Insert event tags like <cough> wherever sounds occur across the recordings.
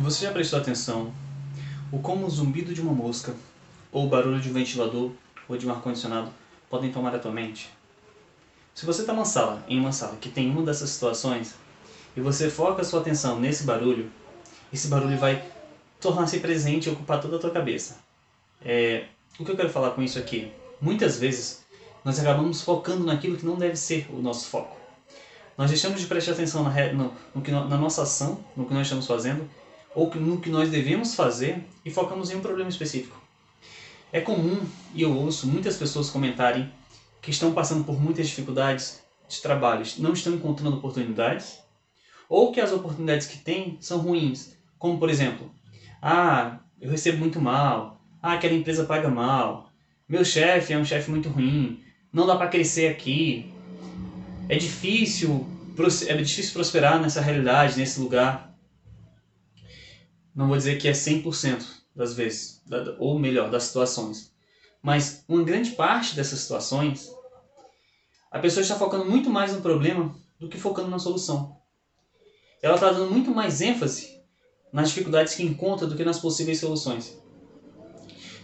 Você já prestou atenção o como o zumbido de uma mosca, ou o barulho de um ventilador, ou de um ar-condicionado podem tomar a tua mente? Se você está sala, em uma sala que tem uma dessas situações, e você foca a sua atenção nesse barulho, esse barulho vai tornar-se presente e ocupar toda a tua cabeça. É, o que eu quero falar com isso aqui? Muitas vezes nós acabamos focando naquilo que não deve ser o nosso foco. Nós deixamos de prestar atenção na, no, no que, na nossa ação, no que nós estamos fazendo, ou no que nós devemos fazer e focamos em um problema específico. É comum, e eu ouço muitas pessoas comentarem que estão passando por muitas dificuldades de trabalho, não estão encontrando oportunidades, ou que as oportunidades que têm são ruins, como por exemplo, ah, eu recebo muito mal, ah, aquela empresa paga mal, meu chefe é um chefe muito ruim, não dá para crescer aqui, é difícil, é difícil prosperar nessa realidade, nesse lugar não vou dizer que é 100% das vezes, ou melhor, das situações, mas uma grande parte dessas situações, a pessoa está focando muito mais no problema do que focando na solução. Ela está dando muito mais ênfase nas dificuldades que encontra do que nas possíveis soluções.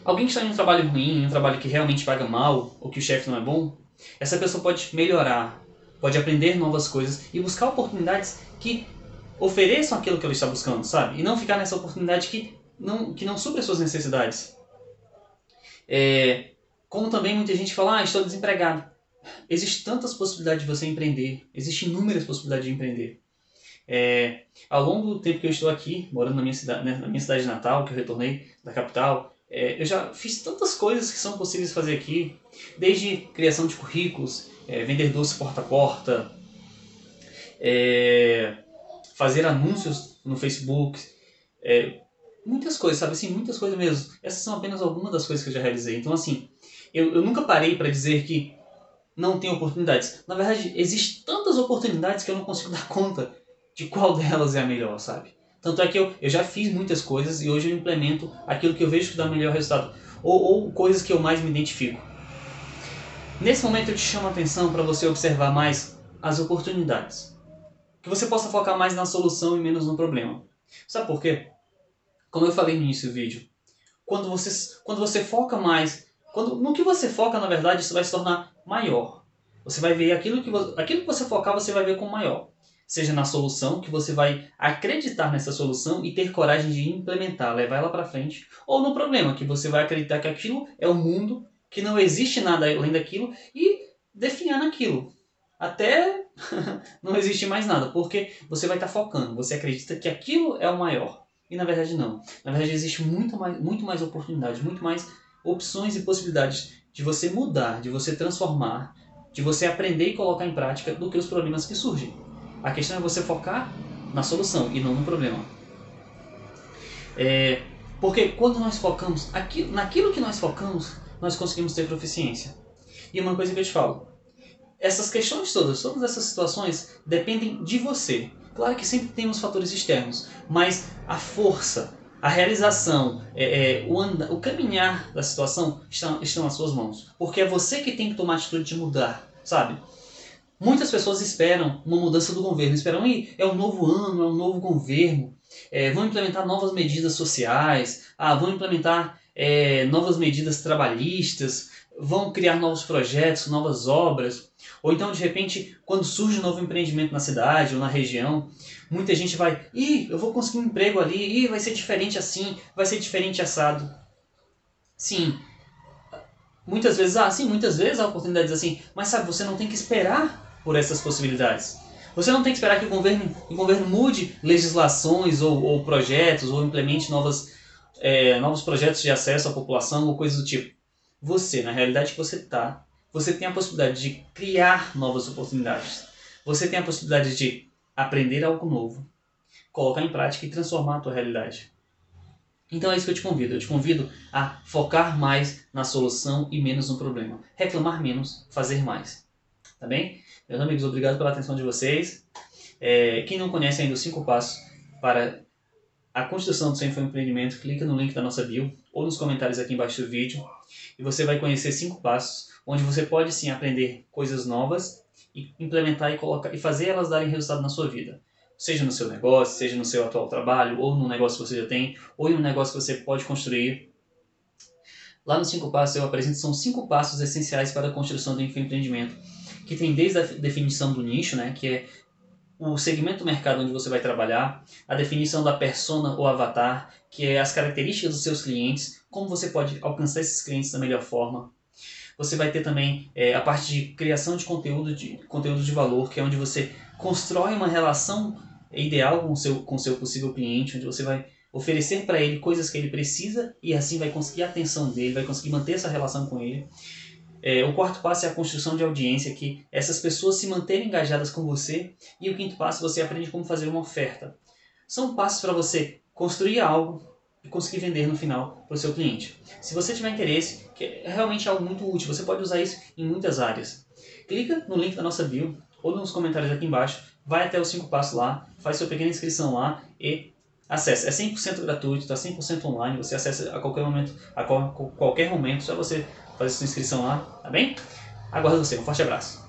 Alguém que está em um trabalho ruim, em um trabalho que realmente paga mal, ou que o chefe não é bom, essa pessoa pode melhorar, pode aprender novas coisas e buscar oportunidades que ofereçam aquilo que ela está buscando, sabe? E não ficar nessa oportunidade que não, que não supre as suas necessidades. É, como também muita gente fala, ah, estou desempregado. Existem tantas possibilidades de você empreender, existem inúmeras possibilidades de empreender. É, ao longo do tempo que eu estou aqui, morando na minha cidade, né, na minha cidade natal, que eu retornei da capital, é, eu já fiz tantas coisas que são possíveis fazer aqui, desde criação de currículos, é, vender doce porta a porta, é, fazer anúncios no Facebook, é, muitas coisas, sabe assim, muitas coisas mesmo. Essas são apenas algumas das coisas que eu já realizei. Então, assim, eu, eu nunca parei para dizer que não tem oportunidades. Na verdade, existem tantas oportunidades que eu não consigo <laughs> dar conta de qual delas é a melhor, sabe? Tanto é que eu, eu já fiz muitas coisas e hoje eu implemento aquilo que eu vejo que dá o melhor resultado. Ou, ou coisas que eu mais me identifico. Nesse momento eu te chamo a atenção para você observar mais as oportunidades que você possa focar mais na solução e menos no problema. Sabe por quê? Como eu falei no início do vídeo, quando você, quando você foca mais, quando, no que você foca, na verdade, isso vai se tornar maior. Você vai ver aquilo que, aquilo que você focar, você vai ver como maior. Seja na solução, que você vai acreditar nessa solução e ter coragem de implementar, levar ela para frente, ou no problema, que você vai acreditar que aquilo é o mundo, que não existe nada além daquilo e definhar naquilo. Até <laughs> não existe mais nada, porque você vai estar tá focando, você acredita que aquilo é o maior. E na verdade não. Na verdade existe muito mais, muito mais oportunidades, muito mais opções e possibilidades de você mudar, de você transformar, de você aprender e colocar em prática do que os problemas que surgem. A questão é você focar na solução e não no problema. É, porque quando nós focamos aqui, naquilo que nós focamos, nós conseguimos ter proficiência. E uma coisa que eu te falo, essas questões todas, todas essas situações dependem de você. Claro que sempre temos fatores externos, mas a força, a realização, é, é, o, anda, o caminhar da situação estão, nas suas mãos. Porque é você que tem que tomar a atitude de mudar, sabe? Muitas pessoas esperam uma mudança do governo, esperam, é um novo ano, é um novo governo, é, vão implementar novas medidas sociais, ah, vão implementar é, novas medidas trabalhistas, vão criar novos projetos, novas obras, ou então de repente, quando surge um novo empreendimento na cidade ou na região, muita gente vai, ih, eu vou conseguir um emprego ali, ih, vai ser diferente assim, vai ser diferente assado. Sim, muitas vezes, ah, sim, muitas vezes há oportunidades assim, mas sabe, você não tem que esperar por essas possibilidades. Você não tem que esperar que o governo, o governo mude legislações ou, ou projetos ou implemente novas, é, novos projetos de acesso à população ou coisas do tipo você, na realidade que você está, você tem a possibilidade de criar novas oportunidades. Você tem a possibilidade de aprender algo novo, colocar em prática e transformar a tua realidade. Então é isso que eu te convido. Eu te convido a focar mais na solução e menos no problema. Reclamar menos, fazer mais. Tá bem? Meus amigos, obrigado pela atenção de vocês. É, quem não conhece ainda os cinco passos para a construção do seu empreendimento, clica no link da nossa bio ou nos comentários aqui embaixo do vídeo e você vai conhecer cinco passos onde você pode sim aprender coisas novas e implementar e colocar e fazer elas darem resultado na sua vida. seja no seu negócio, seja no seu atual trabalho, ou no negócio que você já tem, ou em um negócio que você pode construir. Lá nos cinco passos eu apresento são cinco passos essenciais para a construção do empreendimento, que tem desde a definição do nicho, né, que é o segmento do mercado onde você vai trabalhar, a definição da persona ou avatar, que é as características dos seus clientes, como você pode alcançar esses clientes da melhor forma. Você vai ter também é, a parte de criação de conteúdo de conteúdo de valor, que é onde você constrói uma relação ideal com o seu com o seu possível cliente, onde você vai oferecer para ele coisas que ele precisa e assim vai conseguir a atenção dele, vai conseguir manter essa relação com ele. É, o quarto passo é a construção de audiência, que essas pessoas se manterem engajadas com você. E o quinto passo, você aprende como fazer uma oferta. São passos para você construir algo e conseguir vender no final para o seu cliente. Se você tiver interesse, que é realmente algo muito útil, você pode usar isso em muitas áreas. Clica no link da nossa bio ou nos comentários aqui embaixo, vai até os cinco passos lá, faz sua pequena inscrição lá e acesse. É 100% gratuito, está 100% online, você acessa a qualquer momento, a qualquer momento, só você fazer sua inscrição lá, tá bem? Aguardo você, um forte abraço.